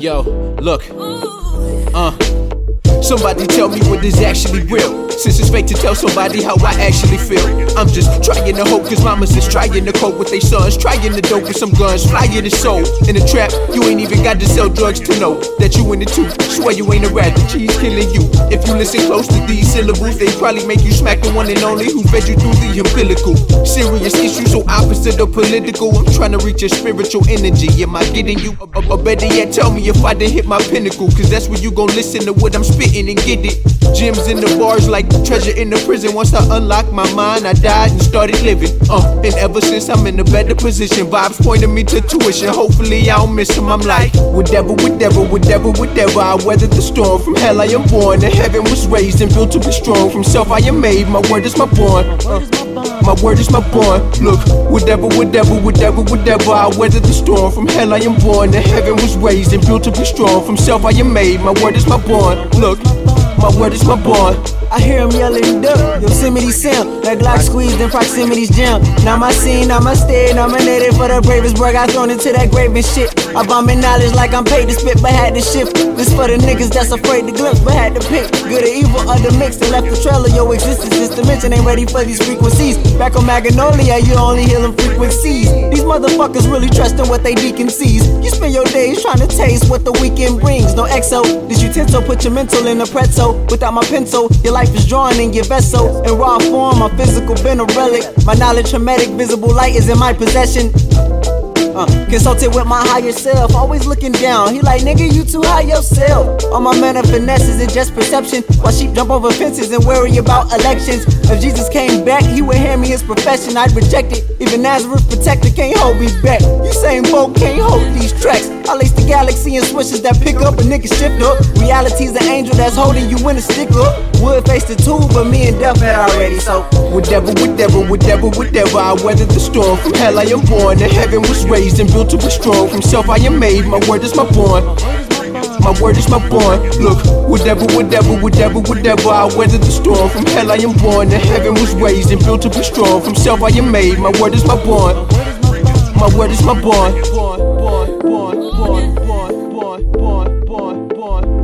Yo, look. Uh. Somebody tell me what is actually real. Since it's fake to tell somebody how I actually feel. I'm just trying to hope, cause mamas is trying to cope with their sons. Trying to dope with some guns, flying the soul. In the trap, you ain't even got to sell drugs to know that you in the two. Swear you ain't a rat, the cheese killing you. If you listen close to these syllables, they probably make you smack the one and only who fed you through the umbilical. Serious issues, so opposite of political. I'm trying to reach your spiritual energy. Am I getting you? Or better yet, tell me if I didn't hit my pinnacle. Cause that's where you gon' listen to what I'm spitting and get it. Gems in the bars like treasure in the prison. Once I unlocked my mind, I died and started living. Uh, and ever since I'm in a better position, vibes pointing me to tuition. Hopefully I don't miss them. I'm like, whatever, whatever, whatever, whatever. I weathered the storm. From hell I am born, and heaven was raised and built to be strong. From self I am made. My word is my bond. Uh, my word is my born. Look, whatever, whatever, whatever, whatever. I weathered the storm. From hell I am born, and heaven was raised and built to be strong. From self I am made. My word is my born. Look. My word is my born. I hear him yelling, duck, Yosemite Sam. That Glock squeezed in proximity's jam. Now my scene, now my stay, nominated for the bravest work. I thrown into that grave and shit. I bombing knowledge like I'm paid to spit, but had to shift. This for the niggas that's afraid to glimpse, but had to pick. Good or evil of the mix and left the trail of your existence. This dimension ain't ready for these frequencies. Back on Magnolia, you only healing frequencies. These motherfuckers really trusting what they deacon sees. You spend your days trying to taste what the weekend brings. No exo, this utensil, put your mental in a pretzel. Without my pencil, your life is drawn in your vessel. In raw form, my physical been a relic. My knowledge, hermetic, visible light is in my possession. Uh, consulted with my higher self, always looking down. He like, nigga, you too high yourself. All my men of finesses and just perception. While sheep jump over fences and worry about elections. If Jesus came back, he would hand me his profession. I'd reject it. Even Nazareth protector can't hold me back. Usain Bolt can't hold these tracks. The galaxy and switches that pick up a nigga shift up. Reality's an angel that's holding you in a stick up. Would face the two, but me and death had already. So whatever, whatever, whatever, whatever. I weathered the storm. From hell I am born, and heaven was raised and built to be strong. From self I am made. My word is my born. My word is my born. Look, whatever, whatever, whatever, whatever. I weathered the storm. From hell I am born, and heaven was raised and built to be strong. From self I am made. My word is my born. My word is my born one, one.